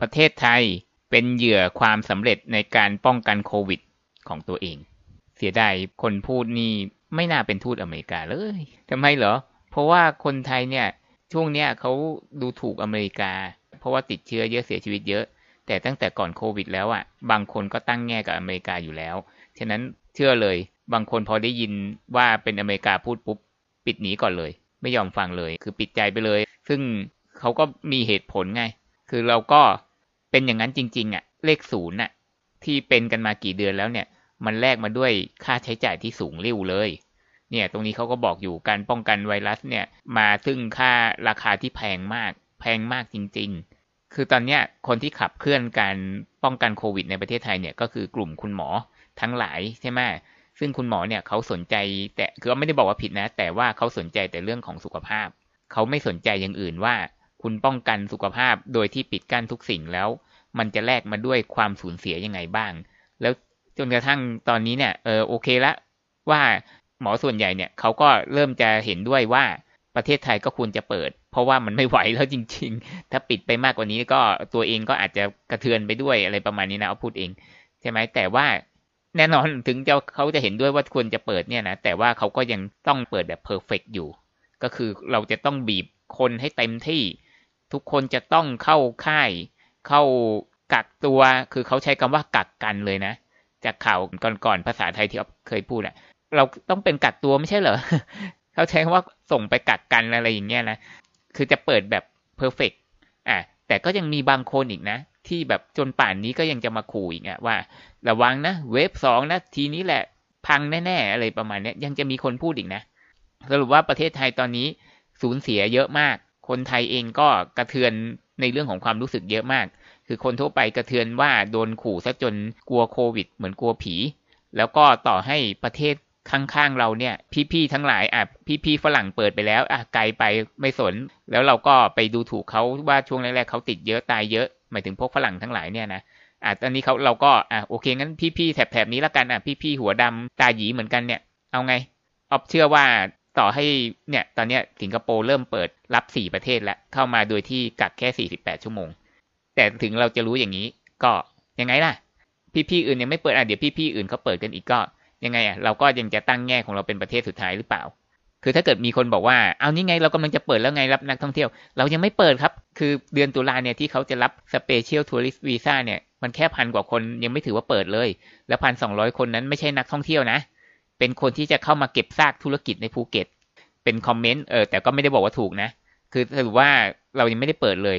ประเทศไทยเป็นเหยื่อความสำเร็จในการป้องกันโควิดของตัวเอง เสียดายคนพูดนี่ไม่น่าเป็นทูตอเมริกาเลยทำไมเหรอ เพราะว่าคนไทยเนี่ยช่วงเนี้ยเขาดูถูกอเมริกา เพราะว่าติดเชื้อเยอะเสียชีวิตเยอะ แต่ตั้งแต่ก่อนโควิดแล้วอะ่ะ บางคนก็ตั้งแง่กับอเมริกาอยู่แล้ว ฉะนั้นเชื่อเลย บางคนพอได้ยินว่าเป็นอเมริกาพูดปุ๊บ ปิดหนีก่อนเลย ไม่ยอมฟังเลย คือปิดใจไปเลย ซึ่งเขาก็มีเหตุผลไง คือเราก็ เป็นอย่างนั้นจริง ๆอะ่ะ เลขศูนย์อะ ที่เป็นกันมากี่เดือนแล้วเนี่ย มันแลกมาด้วยค่าใช้จ่ายที่สูงเริ้วเลย เนี่ย ตรงนี้เขาก็บอกอยู่การป้องกันไวรัสเนี่ย มาซึ่งค่าราคาที่แพงมาก แพงมากจริง ๆ คือตอนเนี้ยคนที่ขับเคลื่อนการป้องกันโควิดในประเทศไทยเนี่ยก็คือกลุ่มคุณหมอทั้งหลายใช่ไหมซึ่งคุณหมอเนี่ยเขาสนใจ แต่คือไม่ได้บอกว่าผิดนะ แต่ว่าเขาสนใจแต่เรื่องของสุขภาพ เขาไม่สนใจอย่างอื่นว่า คุณป้องกันสุขภาพโดยที่ปิดกั้นทุกสิ่งแล้ว มันจะแลกมาด้วยความสูญเสียยังไงบ้าง แล้วจนกระทั่งตอนนี้เนี่ยเออโอเคละว่าหมอส่วนใหญ่เนี่ยเขาก็เริ่มจะเห็นด้วยว่าประเทศไทยก็ควรจะเปิด เพราะว่ามันไม่ไหวแล้วจริง ๆ ถ้าปิดไปมากกว่านี้ก็ตัวเองก็อาจจะกระเทือนไปด้วยอะไรประมาณนี้นะเอาพูดเองใช่ไหมแต่ว่าแน่นอนถึงจะเขาจะเห็นด้วยว่าควรจะเปิดเนี่ยนะแต่ว่าเขาก็ยังต้องเปิดแบบ perfect อยู่ ก็คือเราจะต้องบีบคนให้เต็มที่ ทุกคนจะต้องเข้าค่าย เข้ากักตัว คือเขาใช้คำว่ากักกันเลยนะ จากข่าวก่อนๆภาษาไทยที่เคยพูดอะเราต้องเป็นกักตัวไม่ใช่เหรอเขาใช้คำว่าส่งไปกักกันอะไรอย่างเงี้ยนะคือจะเปิดแบบ perfectอะแต่ก็ยังมีบางคนอีกนะ ที่แบบจนป่านนี้ก็ยังจะมาขู่อีกอะว่า ระวังนะเวฟสองนะทีนี้แหละพังแน่ๆอะไรประมาณนี้ยังจะมีคนพูดอีกนะสรุปว่าประเทศไทยตอนนี้สูญเสียเยอะมาก คนไทยเองก็กระเทือนในเรื่องของความรู้สึกเยอะมาก คือคนทั่วไปกระเทือนว่าโดนขู่ซะจนกลัวโควิด เหมือนกลัวผี แล้วก็ต่อให้ประเทศข้างๆเราเนี่ย พี่ๆทั้งหลายอะพี่ๆฝรั่งเปิดไปแล้วอะไกลไปไม่สน แล้วเราก็ไปดูถูกเขาว่าช่วงแรกๆเขาติดเยอะตายเยอะหมายถึงพวกฝรั่งทั้งหลายเนี่ยนะอะตอนนี้เขาเราก็อะโอเคงั้นพี่ๆแถบๆนี้ละกันอะพี่ๆหัวดำตาหยีเหมือนกันเนี่ย เอาไงออฟเชื่อว่า ต่อให้เนี่ยตอนนี้สิงคโปร์เริ่มเปิดรับสี่ประเทศแล้วเข้ามาโดยที่กักแค่สี่สิบแปดชั่วโมง แต่ถึงเราจะรู้อย่างนี้ก็ยังไงล่ะ พี่ๆอื่นยังไม่เปิดอะเดี๋ยวพี่ๆอื่นเขาเปิดกันอีกก็ยังไงอะเราก็ยังจะตั้งแง่ของเราเป็นประเทศสุดท้ายหรือเปล่า คือถ้าเกิดมีคนบอกว่าเอานี่ไงเรากำลังจะเปิดแล้วไงรับนักท่องเที่ยว เรายังไม่เปิดครับ คือเดือนตุลาเนี่ยที่เขาจะรับ Special Tourist Visa เนี่ยมันแค่พันกว่าคนยังไม่ถือว่าเปิดเลย แล้วพันสองร้อยคนนั้นไม่ใช่นักท่องเที่ยวนะ เป็นคนที่จะเข้ามาเก็บซากธุรกิจในภูเก็ต เป็น comment เออแต่ก็ไม่ได้บอกว่าถูกนะ คือถือว่าเรายังไม่ได้เปิดเลย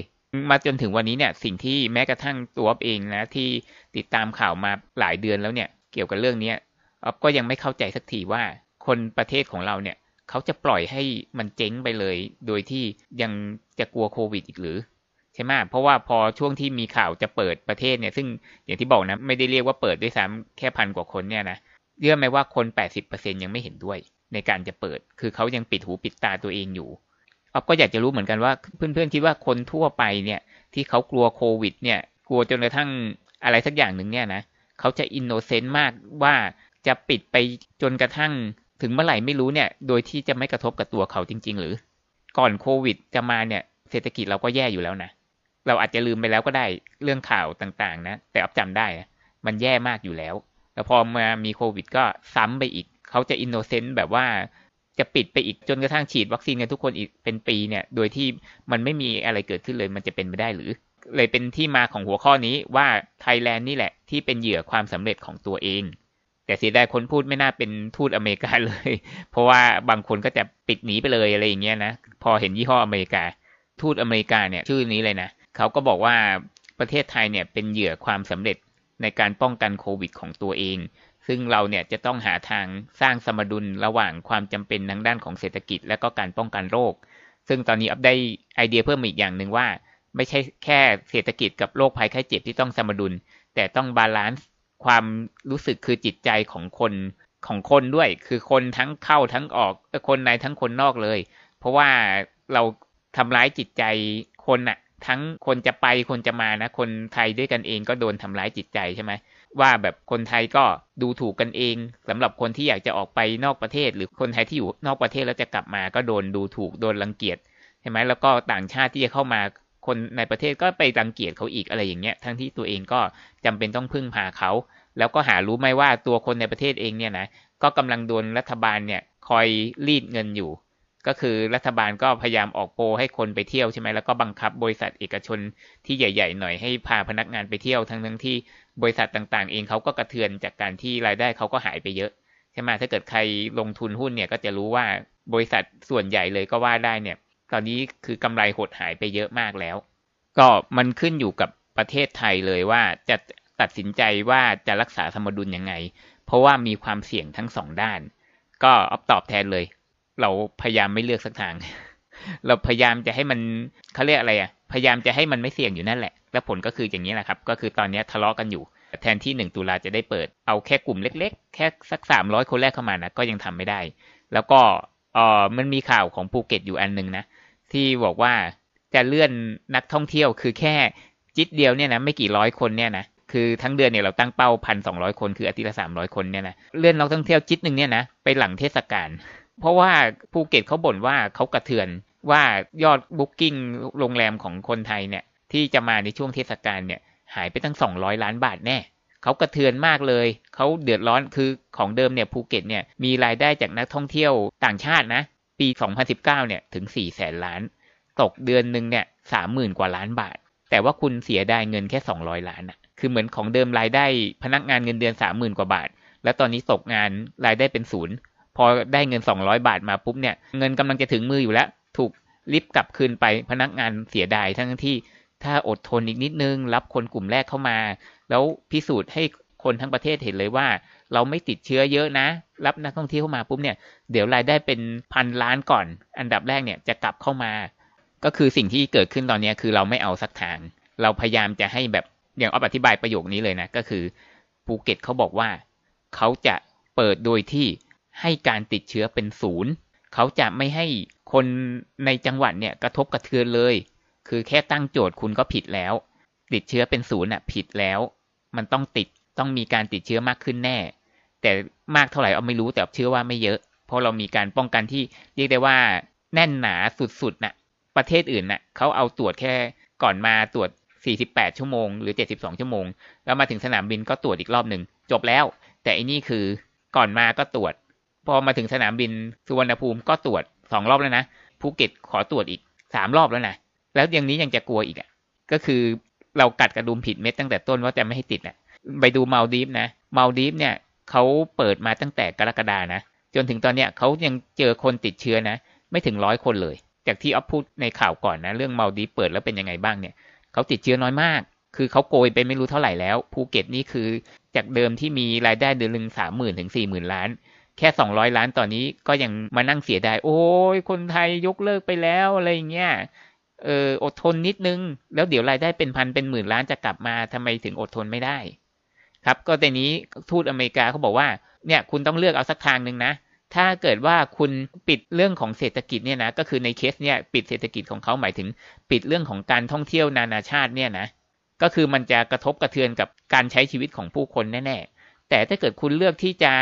มาจนถึงวันนี้เนี่ย สิ่งที่แม้กระทั่งตัวเองนะ ที่ติดตามข่าวมาหลายเดือนแล้วเนี่ย เกี่ยวกับเรื่องนี้อ๊อฟก็ยังไม่เข้าใจสักทีว่าคนประเทศของเราเนี่ยเขาจะปล่อยให้มันเจ๊งไปเลย โดยที่ยังจะกลัวโควิดอีกหรือใช่ไหมเพราะว่าพอช่วงที่มีข่าวจะเปิดประเทศเนี่ย ซึ่งอย่างที่บอกนะ ไม่ได้เรียกว่าเปิดด้วยซ้ำแค่พันกว่าคนเนี่ยนะ เชื่อไหมว่าคน 80%ยังไม่เห็นด้วย ในการจะเปิด คือเขายังปิดหูปิดตาตัวเองอยู่ออฟก็อยากจะรู้เหมือนกันว่า เพื่อนๆคิดว่าคนทั่วไปเนี่ย ที่เขากลัวโควิด เนี่ย กลัวจนกระทั่งอะไรสักอย่างหนึ่งเนี่ยนะเขาจะ innocent มากว่าจะปิดไปจนกระทั่งถึงเมื่อไหร่ไม่รู้เนี่ย โดยที่จะไม่กระทบกับตัวเขาจริง ๆ หรือ ก่อนโควิดจะมาเนี่ย เศรษฐกิจเราก็แย่อยู่แล้วนะ เราอาจจะลืมไปแล้วก็ได้เรื่องข่าวต่างๆ นะ แต่ออฟจำได้ มันแย่มากอยู่แล้ว แล้วพอมามีโควิดก็ซ้ำไปอีก เขาจะ innocent แบบว่าจะปิดไปอีกจนกระทั่งฉีดวัคซีนกันทุกคนอีกเป็นปีเนี่ย โดยที่มันไม่มีอะไรเกิดขึ้นเลยมันจะเป็นไปได้หรือ เลยเป็นที่มาของหัวข้อนี้ว่าไทยแลนด์นี่แหละ ที่เป็นเหยื่อความสำเร็จของตัวเอง แต่เสียดายคนพูดไม่น่าเป็นทูตอเมริกาเลย เพราะว่าบางคนก็จะปิดหนีไปเลยอะไรอย่างเงี้ยนะ พอเห็นยี่ห้ออเมริกา ทูตอเมริกาเนี่ยชื่อนี้เลยนะ เขาก็บอกว่าประเทศไทยเนี่ยเป็นเหยื่อความสำเร็จ ในการป้องกันโควิดของตัวเอง ซึ่งเราเนี่ยจะต้องหาทางสร้างสมดุลระหว่างความจำเป็นทางด้านของเศรษฐกิจ และก็การป้องกันโรค ซึ่งตอนนี้ออฟได้ไอเดียเพิ่มอีกอย่างหนึ่งว่า ไม่ใช่แค่เศรษฐกิจกับโรคภัยไข้เจ็บที่ต้องสมดุล แต่ต้อง balance ความรู้สึกคือจิตใจของคนของคนด้วย คือคนทั้งเข้าทั้งออกคนในทั้งคนนอกเลย เพราะว่าเราทำร้ายจิตใจคนอะ ทั้งคนจะไปคนจะมานะ คนไทยด้วยกันเองก็โดนทำร้ายจิตใจใช่ไหมว่าแบบคนไทยก็ดูถูกกันเองสำหรับคนที่อยากจะออกไปนอกประเทศ หรือคนไทยที่อยู่นอกประเทศแล้วจะกลับมาก็โดนดูถูกโดนรังเกียจใช่ไหมแล้วก็ต่างชาติที่จะเข้ามาคนในประเทศก็ไปรังเกียจเขาอีกอะไรอย่างเงี้ยทั้งที่ตัวเองก็จำเป็นต้องพึ่งพาเขา แล้วก็หารู้ไหมว่าตัวคนในประเทศเองเนี่ยนะก็กำลังโดนรัฐบาลเนี่ยคอยรีดเงินอยู่ ก็คือรัฐบาลก็พยายามออกโปรให้คนไปเที่ยวใช่ไหมแล้วก็บังคับบริษัทเอกชนที่ใหญ่ ๆ หน่อยให้พาพนักงานไปเที่ยวทั้งทั้งที่บริษัทต่างๆ เองเขาก็กระเทือนจากการที่รายได้เขาก็หายไปเยอะใช่ไหมถ้าเกิดใครลงทุนหุ้นเนี่ยก็จะรู้ว่าบริษัทส่วนใหญ่เลยก็ว่าได้เนี่ย ตอนนี้คือกำไรหดหายไปเยอะมากแล้ว ก็มันขึ้นอยู่กับประเทศไทยเลยว่าจะตัดสินใจว่าจะรักษาสมดุลยังไง เพราะว่ามีความเสี่ยงทั้งสองด้าน ก็อตอบแทนเลย เราพยายามไม่เลือกสักทาง เราพยายามจะให้มันเขาเรียกอะไรอะพยายามจะให้มันไม่เสี่ยงอยู่นั่นแหละ แล้วผลก็คืออย่างนี้แหละครับ ก็คือตอนนี้ทะเลาะกันอยู่ แทนที่หนึ่งตุลาจะได้เปิด เอาแค่กลุ่มเล็ก ๆ แค่สักสามร้อยคนแรกเข้ามานะ ก็ยังทำไม่ได้ แล้วก็เออมันมีข่าวของภูเก็ตอยู่อันหนึ่งนะ ที่บอกว่าจะเลื่อนนักท่องเที่ยวคือแค่จิตเดียวเนี่ยนะไม่กี่ร้อยคนเนี่ยนะคือทั้งเดือนเนี่ยเราตั้งเป้าพันสองร้อยคนคืออาทิตย์ละสามร้อยคนเนี่ยนะเลื่อนนักท่องเที่ยวจิตหนึ่งเนี่ยนะไปหลังเทศกาล เพราะว่าภูเก็ตเขาบ่นว่าเขากระเทือนว่ายอด booking โรงแรมของคนไทยเนี่ย ที่จะมาในช่วงเทศกาลเนี่ย หายไปตั้งสองร้อยล้านบาทแน่เขากระเทือนมากเลย เขาเดือดร้อนคือของเดิมเนี่ยภูเก็ตเนี่ยมีรายได้จากนักท่องเที่ยวต่างชาตินะ ปี 2019 เนี่ยถึง 4 แสนล้าน ตกเดือนหนึ่งเนี่ยสามหมื่นกว่าล้านบาท แต่ว่าคุณเสียได้เงินแค่ 200 ล้านอะคือเหมือนของเดิมรายได้พนักงานเงินเดือน 30,000 กว่าบาท แล้วตอนนี้ตกงานรายได้เป็นศูนย์ พอได้เงิน 200 บาทมาปุ๊บเนี่ยเงินกำลังจะถึงมืออยู่แล้ว ถูกลิฟกลับคืนไปพนักงานเสียดายทั้งที่ถ้าอดทนอีกนิดนึง รับคนกลุ่มแรกเข้ามา แล้วพิสูจน์ให้คนทั้งประเทศเห็นเลยว่า เราไม่ติดเชื้อเยอะนะ รับนักท่องเที่ยวเข้ามาปุ๊บเนี่ยเดี๋ยวรายได้เป็นพันล้านก่อน อันดับแรกเนี่ยจะกลับเข้ามา ก็คือสิ่งที่เกิดขึ้นตอนนี้คือเราไม่เอาสักทาง เราพยายามจะให้แบบอย่างออธิบายประโยคนี้เลยนะก็คือภูเก็ตเขาบอกว่าเขาจะเปิดโดยที่ ให้การติดเชื้อเป็นศูนย์เขาจะไม่ให้คนในจังหวัดเนี่ยกระทบกระเทือนเลย คือแค่ตั้งโจทย์คุณก็ผิดแล้ว ติดเชื้อเป็นศูนย์อะผิดแล้ว มันต้องติดต้องมีการติดเชื้อมากขึ้นแน่ แต่มากเท่าไหร่เอาไม่รู้แต่เชื่อว่าไม่เยอะ เพราะเรามีการป้องกันที่เรียกได้ว่าแน่นหนาสุดๆนะ่ะ ประเทศอื่นน่ะเขาเอาตรวจแค่ก่อนมาตรวจ 48 ชั่วโมง หรือ 72 ชั่วโมง แล้วมาถึงสนามบินก็ตรวจอีกรอบหนึ่งจบแล้ว แต่อันนี้คือก่อนมาก็ตรวจ พอมาถึงสนามบินสุวรรณภูมิก็ตรวจสองรอบแล้วนะภูเก็ตขอตรวจอีกสามรอบแล้วนะแล้วอย่างนี้ยังจะกลัวอีกอะก็คือเรากลัดกระดุมผิดเม็ดตั้งแต่ต้นว่าจะไม่ให้ติดอะไปดูมาลดีฟนะมาลดีฟเนี่ยเขาเปิดมาตั้งแต่กรกฎานะ จนถึงตอนเนี้ยเขายังเจอคนติดเชื้อนะ ไม่ถึงร้อยคนเลย จากที่ออฟพูดในข่าวก่อนนะ เรื่องมาลดีฟเปิดแล้วเป็นยังไงบ้างเนี่ยเขาติดเชื้อน้อยมาก คือเขาโกยไปไม่รู้เท่าไหร่แล้วภูเก็ตนี่คือจากเดิมที่มีรายได้เดือนหนึ่งสามหมื่นถึงสี่หมื่นล้าน แค่สองร้อยล้านตอนนี้ก็ยังมานั่งเสียดายโอ้ยคนไทยยกเลิกไปแล้วอะไรเงี้ยเอออดทนนิดนึง แล้วเดี๋ยวรายได้เป็นพันเป็นหมื่นล้านจะกลับมาทำไมถึงอดทนไม่ได้ ครับก็แต่นี้ทูตอเมริกาเขาบอกว่าเนี่ยคุณต้องเลือกเอาสักทางหนึ่งนะ ถ้าเกิดว่าคุณปิดเรื่องของเศรษฐกิจเนี่ยนะก็คือในเคสเนี่ยปิดเศรษฐกิจของเขาหมายถึง ปิดเรื่องของการท่องเที่ยวนานาชาติเนี่ยนะก็คือมันจะกระทบกระเทือนกับการใช้ชีวิตของผู้คนแน่ๆแต่ถ้าเกิดคุณเลือกที่จะ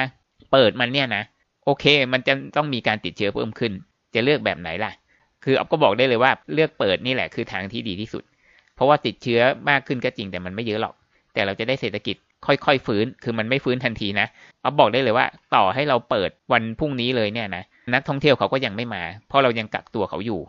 เปิดมันเนี่ยนะโอเค มันจะต้องมีการติดเชื้อเพิ่มขึ้น จะเลือกแบบไหนล่ะ คืออ๊อฟก็บอกได้เลยว่าเลือกเปิดนี่แหละคือทางที่ดีที่สุด เพราะว่าติดเชื้อมากขึ้นก็จริงแต่มันไม่เยอะหรอก แต่เราจะได้เศรษฐกิจค่อยๆฟื้น คือมันไม่ฟื้นทันทีนะเอาบอกได้เลยว่าต่อให้เราเปิดวันพรุ่งนี้เลยเนี่ยนะนักท่องเที่ยวเขาก็ยังไม่มา เพราะเรายังกักตัวเขาอยู่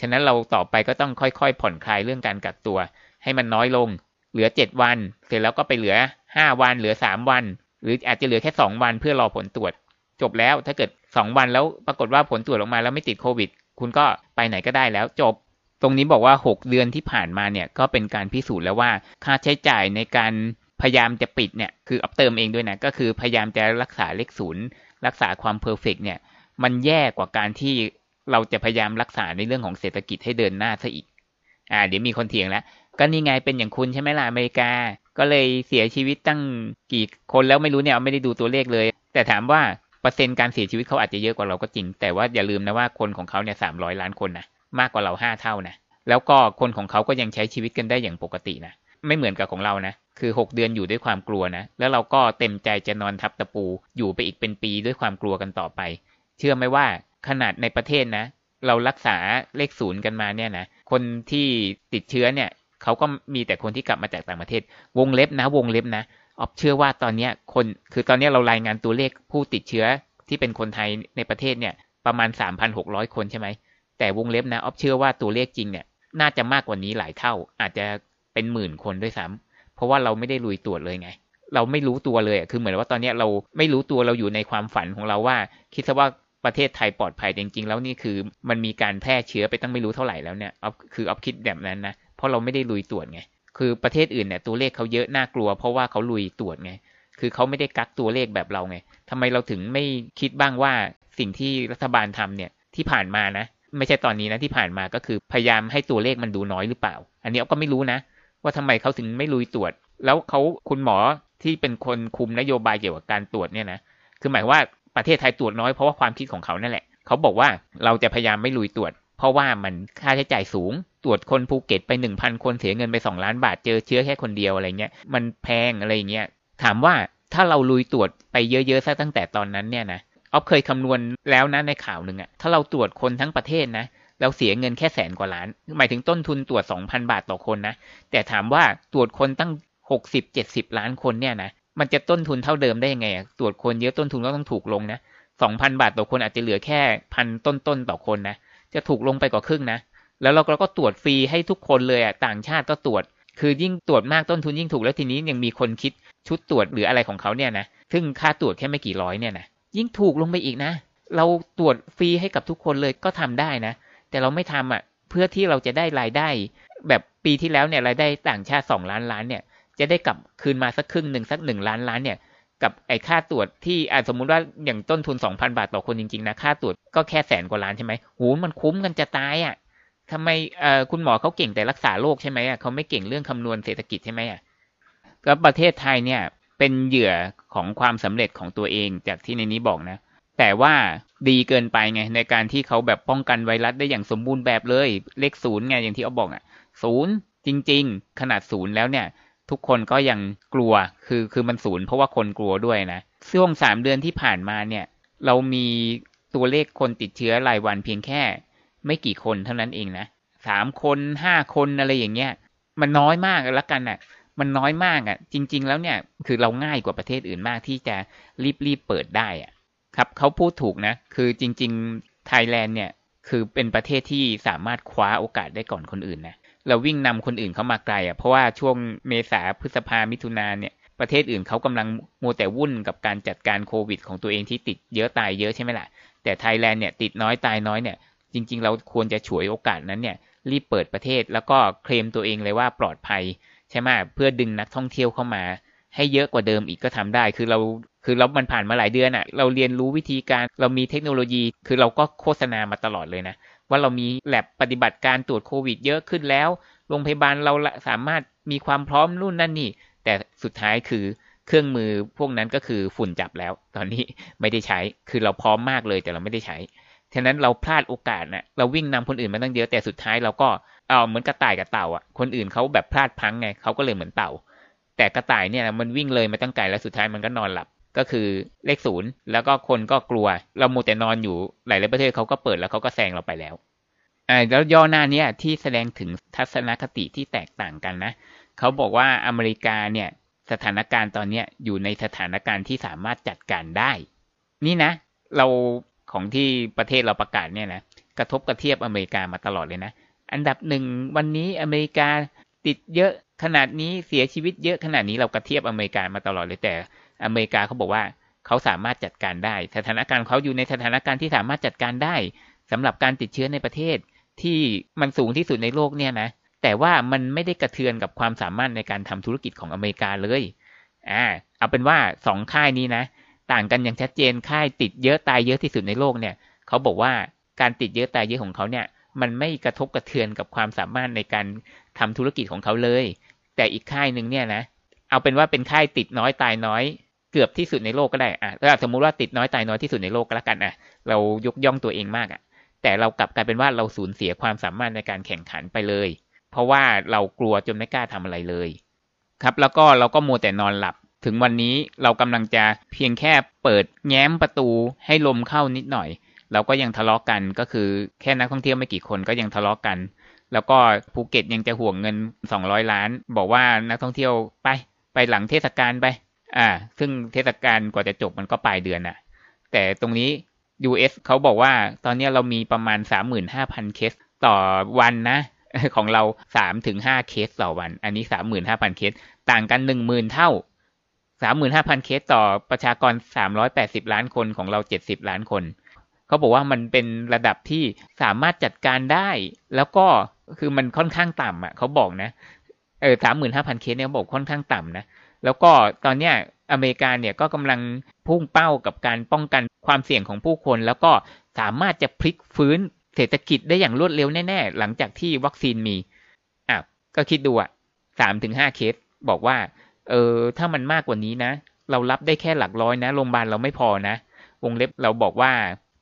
ฉะนั้นเราต่อไปก็ต้องค่อยๆ ผ่อนคลายเรื่องการกักตัว ให้มันน้อยลง เหลือเจ็ดวัน เสร็จแล้วก็ไปเหลือห้าวัน เหลือสามวัน หรืออาจจะเหลือแค่สองวันเพื่อรอผลตรวจ จบแล้วถ้าเกิดสองวันแล้วปรากฏว่าผลตรวจออกมาแล้วไม่ติดโควิด คุณก็ไปไหนก็ได้แล้วจบ ตรงนี้บอกว่า 6 เดือนที่ผ่านมาเนี่ยก็เป็นการพิสูจน์แล้วว่า ค่าใช้จ่ายในการพยายามจะปิดเนี่ยคืออัพเติมเองด้วยนะก็คือพยายามจะรักษาเลขศูนย์รักษาความเพอร์เฟกเนี่ยมันแย่กว่าการที่เราจะพยายามรักษาในเรื่องของเศรษฐกิจให้เดินหน้าซะอีก อ่า เดี๋ยวมีคนเถียงแล้ว ก็นี่ไงเป็นอย่างคุณใช่ไหมล่ะอเมริกา ก็เลยเสียชีวิตตั้งกี่คนแล้วไม่รู้เนี่ยไม่ได้ดูตัวเลขเลย แต่ถามว่าเปอร์เซ็นต์การเสียชีวิตเขาอาจจะเยอะกว่าเราก็จริง แต่ว่าอย่าลืมนะว่าคนของเขาเนี่ยสามร้อยล้านคนนะมากกว่าเราห้าเท่านะแล้วก็คนของเขาก็ยังใช้ชีวิตกันได้อย่างปกตินะไม่เหมือนกับของเรานะ คือ 6 เดือนอยู่ด้วยความกลัวนะ แล้วเราก็เต็มใจจะนอนทับตะปู อยู่ไปอีกเป็นปีด้วยความกลัวกันต่อไป เชื่อไหมว่าขนาดในประเทศนะ เรารักษาเลขศูนย์กันมาเนี่ยนะ คนที่ติดเชื้อเนี่ย เขาก็มีแต่คนที่กลับมาจากต่างประเทศ วงเล็บนะ วงเล็บนะออฟเชื่อว่าตอนนี้คนคือตอนนี้เรารายงานตัวเลขผู้ติดเชื้อที่เป็นคนไทยในประเทศเนี่ยประมาณ 3,600 คนใช่ไหม แต่วงเล็บนะออฟเชื่อว่าตัวเลขจริงเนี่ยน่าจะมากกว่านี้หลายเท่า อาจจะเป็นหมื่นคนด้วยซ้ำเพราะว่าเราไม่ได้ลุยตรวจเลยไง เราไม่รู้ตัวเลยคือเหมือนว่าตอนนี้เราไม่รู้ตัวเราอยู่ในความฝันของเราว่า คิดซะว่าประเทศไทยปลอดภัยจริงๆ แล้วนี่คือมันมีการแพร่เชื้อไปตั้งไม่รู้เท่าไหร่แล้วเนี่ยออฟคือออฟคิดแบบนั้นนะ เพราะเราไม่ได้ลุยตรวจไง คือประเทศอื่นเนี่ยตัวเลขเขาเยอะน่ากลัว เพราะว่าเขาลุยตรวจไง คือเขาไม่ได้กักตัวเลขแบบเราไงทำไมเราถึงไม่คิดบ้างว่าสิ่งที่รัฐบาลทำเนี่ยที่ผ่านมานะ ไม่ใช่ตอนนี้นะที่ผ่านมาก็คือพยายามให้ตัวเลขมันดูน้อยหรือเปล่า อันนี้เราก็ไม่รู้นะ ว่าทำไมเขาถึงไม่ลุยตรวจ แล้วเขาคุณหมอที่เป็นคนคุมนโยบายเกี่ยวกับการตรวจเนี่ยนะ คือหมายว่าประเทศไทยตรวจน้อยเพราะว่าความคิดของเขานั่นแหละ เขาบอกว่าเราจะพยายามไม่ลุยตรวจ เพราะว่ามันค่าใช้จ่ายสูง ตรวจคนภูเก็ตไปหนึ่งพันคนเสียเงินไปสองล้านบาทเจอเชื้อแค่คนเดียวอะไรเงี้ยมันแพงอะไรเงี้ยถามว่าถ้าเราลุยตรวจไปเยอะๆซะตั้งแต่ตอนนั้นเนี่ยนะออฟเคยคำนวณแล้วนะในข่าวหนึ่งอะถ้าเราตรวจคนทั้งประเทศนะเราเสียเงินแค่แสนกว่าล้าน หมายถึงต้นทุนตรวจ 2,000 บาทต่อคนนะ แต่ถามว่าตรวจคนตั้ง 60-70 ล้านคนเนี่ยนะ มันจะต้นทุนเท่าเดิมได้ยังไง ตรวจคนเยอะต้นทุนก็ต้องถูกลงนะ 2,000 บาทต่อคนอาจจะเหลือแค่พันต้นๆต่อคนนะ จะถูกลงไปกว่าครึ่งนะ แล้วเราก็ตรวจฟรีให้ทุกคนเลยอะต่างชาติก็ตรวจ คือยิ่งตรวจมากต้นทุนยิ่งถูกแล้วทีนี้ยังมีคนคิดชุดตรวจหรืออะไรของเขาเนี่ยนะซึ่งค่าตรวจแค่ไม่กี่ร้อยเนี่ยนะยิ่งถูกลงไปอีกนะ เราตรวจฟรีให้กับทุกคนเลยก็ทำได้นะ แต่เราไม่ทำอะเพื่อที่เราจะได้รายได้ แบบปีที่แล้วเนี่ยรายได้ต่างชาติสองล้านล้านเนี่ยจะได้กลับคืนมาสักครึ่งหนึ่งสักหนึ่งล้านล้านเนี่ย กับไอ้ค่าตรวจที่อาสมมุติว่าอย่างต้นทุนสองพันบาทต่อคนจริงๆนะค่าตรวจก็แค่แสนกว่าล้านใช่ไหมหูมันคุ้มกันจะตายอะทำไมเอ่อคุณหมอเขาเก่งแต่รักษาโรคใช่ไหมอะเขาไม่เก่งเรื่องคำนวณเศรษฐกิจใช่ไหมอะก็ประเทศไทยเนี่ยเป็นเหยื่อของความสำเร็จของตัวเองจากที่ในนี้บอกนะ แต่ว่าดีเกินไปไงในการที่เขาแบบป้องกันไวรัสได้อย่างสมบูรณ์แบบเลย เลขศูนย์ไงอย่างที่เขาบอกอะศูนย์จริง ๆ ขนาดศูนย์แล้วเนี่ย ทุกคนก็ยังกลัวคือคือมันศูนย์เพราะว่าคนกลัวด้วยนะช่วงสามเดือนที่ผ่านมาเนี่ย เรามีตัวเลขคนติดเชื้อรายวันเพียงแค่ ไม่กี่คนเท่านั้นเองนะสามคนห้าคนอะไรอย่างเงี้ย มันน้อยมากแล้วกันอะ มันน้อยมากอะ จริง ๆ แล้วเนี่ยคือเราง่ายกว่าประเทศอื่นมากที่จะรีบๆเปิดได้อะครับเขาพูดถูกนะ คือจริง ๆ ไทยแลนด์เนี่ย คือเป็นประเทศที่สามารถคว้าโอกาสได้ก่อนคนอื่นนะเราวิ่งนำคนอื่นเข้ามาไกลอะเพราะว่าช่วงเมษาพฤษภามิถุนาเนี่ยประเทศอื่นเขากำลังมัวแต่วุ่นกับการจัดการโควิด ของตัวเองที่ติดเยอะตายเยอะใช่ไหมล่ะ แต่ไทยแลนด์เนี่ยติดน้อยตายน้อยเนี่ยจริง ๆ เราควรจะฉวยโอกาสนั้นเนี่ยรีบเปิดประเทศแล้วก็เคลมตัวเองเลยว่าปลอดภัยใช่ไหมเพื่อดึงนักท่องเที่ยวเข้ามา ให้เยอะกว่าเดิมอีกก็ทำได้ คือเราคือเรามันผ่านมาหลายเดือนอะ่ะ เราเรียนรู้วิธีการ เรามีเทคโนโลยี คือเราก็โฆษณามาตลอดเลยนะ ว่าเรามีแลบปฏิบัติการตรวจโควิด เยอะขึ้นแล้ว โรงพยาบาลเราสามารถมีความพร้อมนู่นนั่นนี่ แต่สุดท้ายคือเครื่องมือพวกนั้นก็คือฝุ่นจับแล้ว ตอนนี้ไม่ได้ใช้ คือเราพร้อมมากเลยแต่เราไม่ได้ใช้ ฉะนั้นเราพลาดโอกาสนะเราวิ่งนำคนอื่นมาตั้งเยอะแต่สุดท้ายเราก็เอาเหมือนกระต่ายกับเต่าอะ คนอื่นเขาแบบพลาดพังไงเขาก็เลยเหมือนเต่า แต่กระต่ายเนี่ยมันวิ่งเลยมาตั้งไกลแล้วสุดท้ายมันก็นอนหลับก็คือเลขศูนย์แล้วก็คนก็กลัว เราโมแต่นอนอยู่หลายประเทศเขาก็เปิดแล้วเขาก็แซงเราไปแล้วอ่าแล้วย่อหน้านี้ที่แสดงถึงทัศนคติที่แตกต่างกันนะเขาบอกว่าอเมริกาเนี่ยสถานการณ์ตอนนี้อยู่ในสถานการณ์ที่สามารถจัดการได้ นี่นะ เราของที่ประเทศเราประกาศเนี่ยนะกระทบกระเทียบอเมริกามาตลอดเลยนะ อันดับหนึ่งวันนี้อเมริกาติดเยอะ ขนาดนี้เสียชีวิตเยอะขนาดนี้เรากระเทียบอเมริกามาตลอดเลยแต่ อเมริกาเขาบอกว่าเขาสามารถจัดการได้ สถานการณ์เขาอยู่ในสถานการณ์ที่สามารถจัดการได้สำหรับการติดเชื้อในประเทศที่มันสูงที่สุดในโลกเนี่ยนะแต่ว่ามันไม่ได้กระเทือนกับความสามารถในการทำธุรกิจของอเมริกาเลยอ่าเอาเป็นว่าสองค่ายนี้นะ ต่างกันอย่างชัดเจนค่ายติดเยอะตายเยอะที่สุดในโลกเนี่ยเขาบอกว่าการติดเยอะตายเยอะของเขาเนี่ยมันไม่กระทบกระเทือนกับความสามารถในการทำธุรกิจของเขาเลย แต่อีกค่ายหนึ่งเนี่ยนะ เอาเป็นว่าเป็นไข้ติดน้อยตายน้อย เกือบที่สุดในโลกก็ได้อะถ้าสมมุติว่าติดน้อยตายน้อยที่สุดในโลกก็แล้วกันอะ เรายกย่องตัวเองมากอะ แต่เรากลับกลายเป็นว่าเราสูญเสียความสามารถในการแข่งขันไปเลย เพราะว่าเรากลัวจนไม่กล้าทำอะไรเลย ครับ แล้วก็เราก็มัวแต่นอนหลับ ถึงวันนี้เรากำลังจะเพียงแค่เปิดแง้มประตูให้ลมเข้านิดหน่อยเราก็ยังทะเลาะกกันก็คือแค่นักท่องเที่ยวไม่กี่คนก็ยังทะเลาะกกัน แล้วก็ภูเก็ตยังจะห่วงเงิน 200 ล้าน บอกว่านักท่องเที่ยวไปไปหลังเทศกาลไป อ่า ซึ่งเทศกาลกว่าจะจบมันก็ปลายเดือนน่ะ แต่ตรงนี้ US เขาบอกว่าตอนนี้เรามีประมาณ 35,000 เคสต่อวันนะ ของเรา3ถึง5เคสต่อวัน อันนี้ 35,000 เคส ต่างกัน 10,000 เท่า 35,000 เคสต่อประชากร 380 ล้านคนของเรา 70 ล้านคน เขาบอกว่ามันเป็นระดับที่สามารถจัดการได้ แล้วก็คือมันค่อนข้างต่ำอะเขาบอกนะเออ35,000เคสเนี่ยเขาบอกค่อนข้างต่ำนะแล้วก็ตอนเนี้ยอเมริกาเนี่ยก็กำลังพุ่งเป้ากับการป้องกันความเสี่ยงของผู้คน แล้วก็สามารถจะพลิกฟื้นเศรษฐกิจได้อย่างรวดเร็วแน่ ๆ หลังจากที่วัคซีนมีอะก็คิดดูอะสามถึงห้าเคสบอกว่า เออถ้ามันมากกว่านี้นะ เรารับได้แค่หลักร้อยนะโรงพยาบาลเราไม่พอนะ วงเล็บเราบอกว่า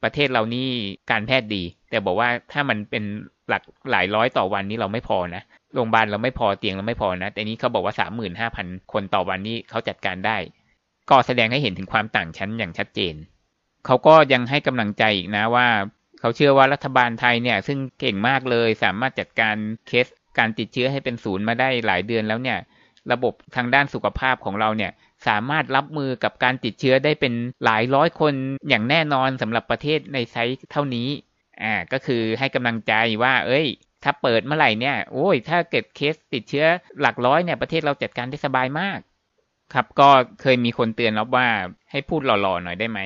ประเทศเรานี่การแพทย์ดี แต่บอกว่าถ้ามันเป็นหลักหลายร้อยต่อวันนี้เราไม่พอนะโรงพยาบาลเราไม่พอเตียงเราไม่พอนะแต่นี้เขาบอกว่าสามหมื่นห้าพันคนต่อวันนี้เขาจัดการได้ ก็แสดงให้เห็นถึงความต่างชั้นอย่างชัดเจนเขาก็ยังให้กำลังใจอีกนะว่าเขาเชื่อว่ารัฐบาลไทยเนี่ย ซึ่งเก่งมากเลยสามารถจัดการเคสการติดเชื้อให้เป็นศูนย์มาได้หลายเดือนแล้วเนี่ย ระบบทางด้านสุขภาพของเราเนี่ย สามารถรับมือกับการติดเชื้อได้เป็นหลายร้อยคนอย่างแน่นอนสำหรับประเทศในไซส์เท่านี้อ่าก็คือให้กำลังใจว่า เอ้ย ถ้าเปิดเมื่อไหร่เนี่ยโอ้ย ถ้าเกิดเคสติดเชื้อหลักร้อยเนี่ยประเทศเราจัดการได้สบายมาก ครับก็เคยมีคนเตือนเราว่าให้พูดหล่อๆหน่อยได้ไหม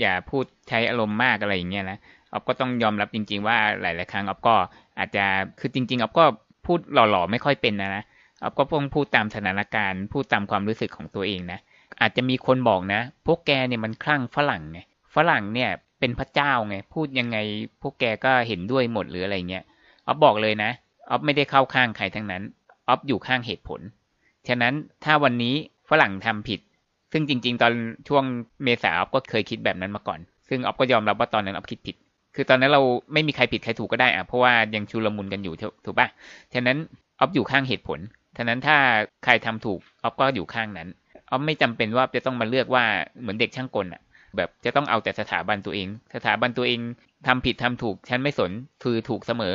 อย่าพูดใช้อารมณ์มากอะไรอย่างเงี้ยนะออฟก็ต้องยอมรับจริง ๆ ว่าหลาย ๆ ครั้งออฟก็อาจจะคือจริงๆออฟก็พูดหล่อๆไม่ค่อยเป็นนะนะ ออฟก็ต้องพูดตามสถานการณ์พูดตามความรู้สึกของตัวเองนะอาจจะมีคนบอกนะ พวกแกเนี่ยมันคลั่งฝรั่งไงฝรั่งเนี่ยเป็นพระเจ้าไงพูดยังไง พวกแกก็เห็นด้วยหมดหรืออะไรเงี้ยออฟบอกเลยนะออฟไม่ได้เข้าข้างใครทั้งนั้นออฟอยู่ข้างเหตุผล ฉะนั้นถ้าวันนี้ฝรั่งทำผิด ซึ่งจริง ๆ ตอนช่วงเมษาออฟก็เคยคิดแบบนั้นมาก่อน ซึ่งออฟก็ยอมรับว่าตอนนั้นออฟคิดผิด คือตอนนั้นเราไม่มีใครผิดใครถูกก็ได้อะเพราะว่ายังชุลมุนกันอยู่ถูกปะฉะนั้นออฟอยู่ข้างเหตุผล ฉะนั้นถ้าใครทำถูกออฟก็อยู่ข้างนั้นออฟไม่จำเป็นว่าจะต้องมาเลือกว่าเหมือนเด็กช่างกลอะแบบจะต้องเอาแต่สถาบันตัวเอง สถาบันตัวเองทำผิดทำถูก ฉันไม่สนคือถูกเสมอ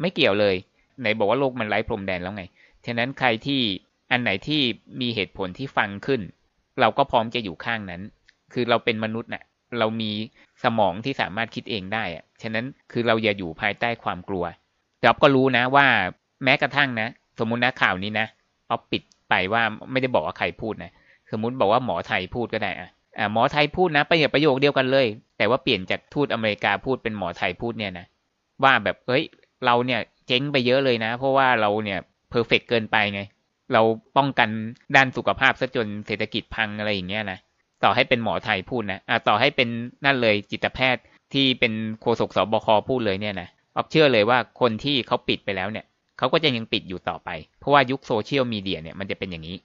ไม่เกี่ยวเลยไหนบอกว่าโลกมันไร้พรมแดนแล้วไง ฉะนั้นใครที่อันไหนที่มีเหตุผลที่ฟังขึ้น เราก็พร้อมจะอยู่ข้างนั้น คือเราเป็นมนุษย์น่ะ เรามีสมองที่สามารถคิดเองได้อะฉะนั้นคือเราอย่าอยู่ภายใต้ความกลัวแต่ออฟก็รู้นะว่าแม้กระทั่งนะ สมมุตินะข่าวนี้นะออฟปิดไปว่าไม่ได้บอกว่าใครพูดนะสมมุติบอกว่าหมอไทยพูดก็ได้อะอ่าหมอไทยพูดนะประโยคประโยคเดียวกันเลย แต่ว่าเปลี่ยนจากทูตอเมริกาพูดเป็นหมอไทยพูดเนี่ยนะว่าแบบเฮ้ย เราเนี่ยเจ๊งไปเยอะเลยนะ เพราะว่าเราเนี่ย perfect เกินไปไง เราป้องกันด้านสุขภาพซะจนเศรษฐกิจพังอะไรอย่างเงี้ยนะต่อให้เป็นหมอไทยพูดนะอ่าต่อให้เป็นนั่นเลยจิตแพทย์ที่เป็นโฆษกสบคพูดเลยเนี่ยนะออฟเชื่อเลยว่าคนที่เขาปิดไปแล้วเนี่ย เขาก็จะยังปิดอยู่ต่อไป เพราะว่ายุคโซเชียลมีเดียเนี่ยมันจะเป็นอย่างนี้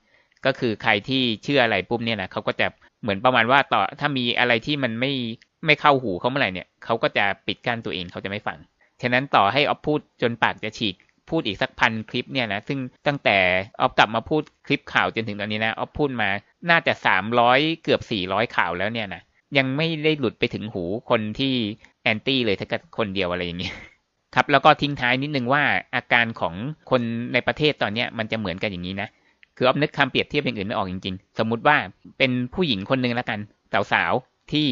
ก็คือใครที่เชื่ออะไรปุ๊บเนี่ยนะเขาก็จะเหมือนประมาณว่าต่อถ้ามีอะไรที่มันไม่ไม่เข้าหูเขาเมื่อไหร่เนี่ยเขาก็จะปิดกั้นตัวเองเขาจะไม่ฟัง ฉะนั้นต่อให้ออฟพูดจนปากจะฉีกพูดอีกสักพันคลิปเนี่ยนะซึ่งตั้งแต่ออฟกลับมาพูดคลิปข่าวจนถึงตอนนี้นะออฟพูดมาน่าจะสามร้อยเกือบสี่ร้อยข่าวแล้วเนี่ยนะยังไม่ได้หลุดไปถึงหูคนที่แอนตี้เลยถ้าเกิดคนเดียวอะไรอย่างเงี้ย ครับแล้วก็ทิ้งท้ายนิดนึงว่าอาการของคนในประเทศตอนเนี้ยมันจะเหมือนกันอย่างนี้นะคือออฟนึกคำเปรียบเทียบอย่างอื่นไม่ออกจริงๆ สมมุติว่าเป็นผู้หญิงคนหนึ่งแล้วกันสาวๆที่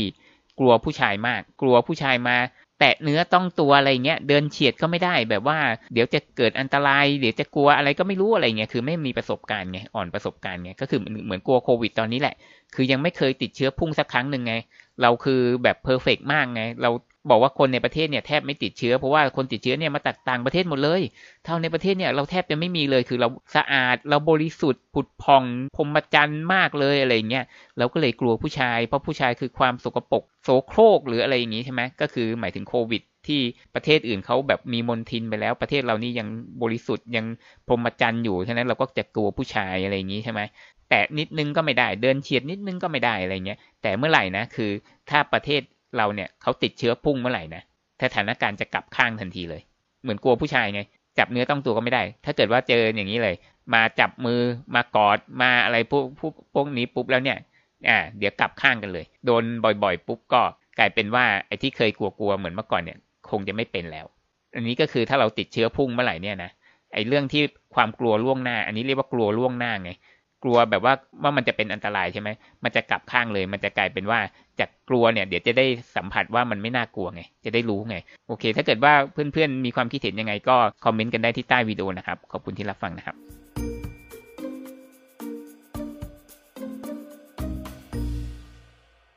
กลัวผู้ชายมาก กลัวผู้ชายมา แตะเนื้อต้องตัวอะไรเงี้ยเดินเฉียดก็ไม่ได้แบบว่า เดี๋ยวจะเกิดอันตราย เดี๋ยวจะกลัวอะไรก็ไม่รู้อะไรเงี้ยคือไม่มีประสบการณ์ไงอ่อนประสบการณ์ไงก็คือเหมือนกลัวโควิดตอนนี้แหละ คือยังไม่เคยติดเชื้อพุ่งสักครั้งหนึ่งไง เราคือแบบเพอร์เฟกมากไง เรา บอกว่าคนในประเทศเนี่ยแทบไม่ติดเชื้อเพราะว่าคนติดเชื้อเนี่ยมาตัดต่างประเทศหมดเลย เท่าในประเทศเนี่ยเราแทบจะไม่มีเลยคือเราสะอาดเราบริสุทธิ์ผุดพองพรมจรรย์มากเลยอะไรเงี้ยเราก็เลยกลัวผู้ชาย เพราะผู้ชายคือความสกปรกโสโครกหรืออะไรอย่างงี้ใช่ไหมก็คือหมายถึงโควิดที่ประเทศอื่นเขาแบบมีมลทินไปแล้วประเทศเรานี่ยังบริสุทธิ์ยังพรหมจรรย์อยู่ฉะนั้นเราก็จะกลัวผู้ชายอะไรอย่างงี้ใช่ไหมแต่นิดนึงก็ไม่ได้เดินเฉียดนิดนึงก็ไม่ได้อะไรเงี้ยแต่เมื่อไหร่นะคือ ถ้าประเทศ เราเนี่ยเขาติดเชื้อพุ่งเมื่อไหร่นะสถานการณ์จะกลับข้างทันทีเลย เหมือนกลัวผู้ชายไงจับเนื้อต้องตัวก็ไม่ได้ ถ้าเกิดว่าเจออย่างนี้เลย มาจับมือมากอดมาอะไรพวกพวกพวกนี้ปุ๊บแล้วเนี่ยอ่าเดี๋ยวกลับข้างกันเลย โดนบ่อยๆ ปุ๊บก็กลายเป็นว่าไอ้ที่เคยกลัวๆเหมือนเมื่อก่อนเนี่ยคงจะไม่เป็นแล้ว อันนี้ก็คือถ้าเราติดเชื้อพุ่งเมื่อไหร่เนี่ยนะไอ้เรื่องที่ความกลัวล่วงหน้า อันนี้เรียกว่ากลัวล่วงหน้าไง ลัวแบบว่าว่ามันจะเป็นอันตรายใช่ไหมมันจะกลับข้างเลย มันจะกลายเป็นว่าจากกลัวเนี่ย เดี๋ยวจะได้สัมผัสว่ามันไม่น่ากลัวไง จะได้รู้ไง โอเค ถ้าเกิดว่าเพื่อนๆมีความคิดเห็นยังไงก็คอมเมนต์กันได้ที่ใต้วิดีโอนะครับ ขอบคุณที่รับฟังนะครับ